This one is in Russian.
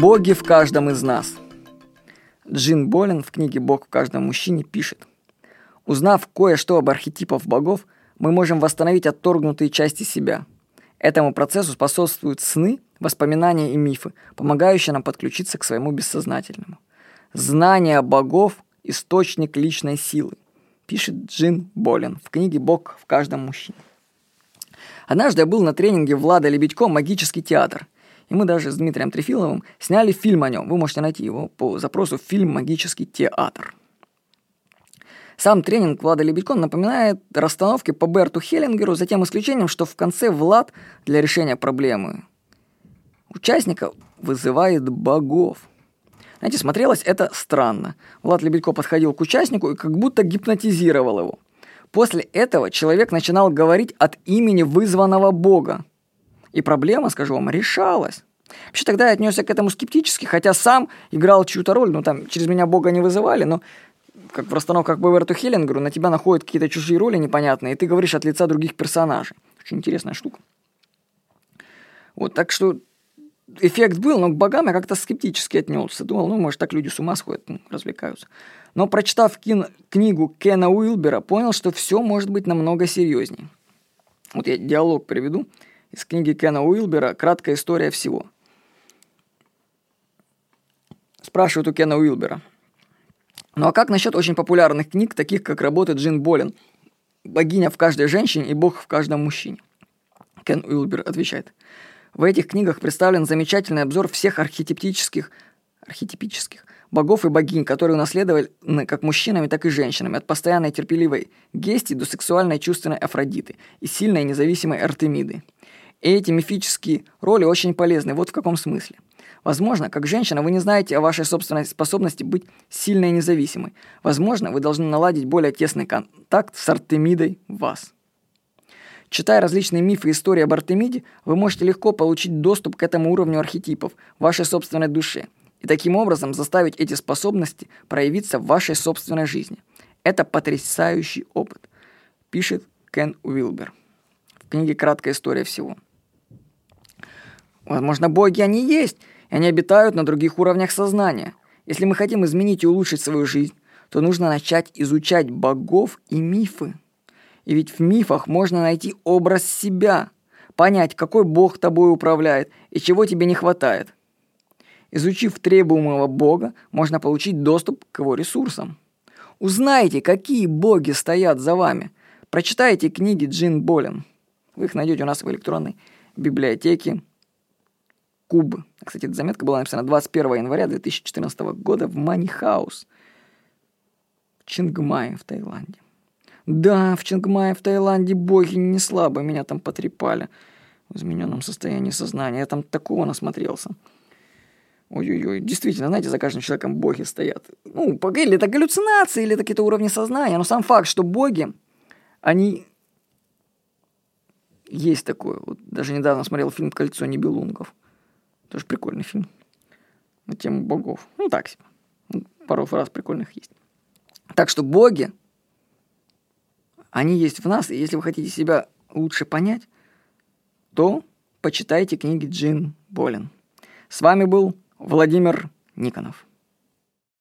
Боги в каждом из нас. Джин Болин в книге «Бог в каждом мужчине» пишет. Узнав кое-что об архетипах богов, мы можем восстановить отторгнутые части себя. Этому процессу способствуют сны, воспоминания и мифы, помогающие нам подключиться к своему бессознательному. Знание богов – источник личной силы, пишет Джин Болин в книге «Бог в каждом мужчине». Однажды я был на тренинге Влада Лебедько «Магический театр», и мы даже с Дмитрием Трефиловым сняли фильм о нем. Вы можете найти его по запросу «Фильм «Магический театр». Сам тренинг Влада Лебедько напоминает расстановки по Берту Хеллингеру, за тем исключением, что в конце Влад для решения проблемы участника вызывает богов. Знаете, смотрелось это странно. Влад Лебедько подходил к участнику и как будто гипнотизировал его. После этого человек начинал говорить от имени вызванного бога. И проблема, скажу вам, решалась. Вообще тогда я отнесся к этому скептически, хотя сам играл чью-то роль, ну там через меня бога не вызывали, но как в расстановках Беверту Хеллингеру, на тебя находят какие-то чужие роли непонятные, и ты говоришь от лица других персонажей. Очень интересная штука. Вот, так что эффект был, но к богам я как-то скептически отнесся. Думал, ну, может, так люди с ума сходят, ну, развлекаются. Но, прочитав кин- книгу Кена Уилбера, понял, что все может быть намного серьезнее. Вот я диалог приведу из книги Кена Уилбера «Краткая история всего». Спрашивают у Кена Уилбера. Ну а как насчет очень популярных книг, таких как работы Джин Болин «Богиня в каждой женщине и Бог в каждом мужчине»? Кен Уилбер отвечает. В этих книгах представлен замечательный обзор всех архетиптических, архетипических богов и богинь, которые унаследовали как мужчинами, так и женщинами, от постоянной терпеливой Гести до сексуальной чувственной Афродиты и сильной независимой Артемиды. И эти мифические роли очень полезны. Вот в каком смысле. Возможно, как женщина, вы не знаете о вашей собственной способности быть сильной и независимой. Возможно, вы должны наладить более тесный контакт с Артемидой в вас. Читая различные мифы и истории об Артемиде, вы можете легко получить доступ к этому уровню архетипов вашей собственной душе и таким образом заставить эти способности проявиться в вашей собственной жизни. Это потрясающий опыт, пишет Кен Уилбер в книге «Краткая история всего». Возможно, боги они есть, и они обитают на других уровнях сознания. Если мы хотим изменить и улучшить свою жизнь, то нужно начать изучать богов и мифы. И ведь в мифах можно найти образ себя, понять, какой бог тобой управляет и чего тебе не хватает. Изучив требуемого бога, можно получить доступ к его ресурсам. Узнайте, какие боги стоят за вами. Прочитайте книги Джин Болин. Вы их найдете у нас в электронной библиотеке Куб. Кстати, эта заметка была написана 21 января 2014 года в Мани Хаус в Чингмае в Таиланде. Да, в Чингмае в Таиланде боги не слабо меня там потрепали в измененном состоянии сознания. Я там такого насмотрелся. Ой-ой-ой, действительно, знаете, за каждым человеком боги стоят. Ну, или это галлюцинации, или это какие-то уровни сознания, но сам факт, что боги, они есть такое. Вот даже недавно смотрел фильм «Кольцо небелунгов». Тоже прикольный фильм. На тему богов. Ну, так себе. Пару фраз прикольных есть. Так что боги, они есть в нас, и если вы хотите себя лучше понять, то почитайте книги Джин Болин. С вами был Владимир Никонов.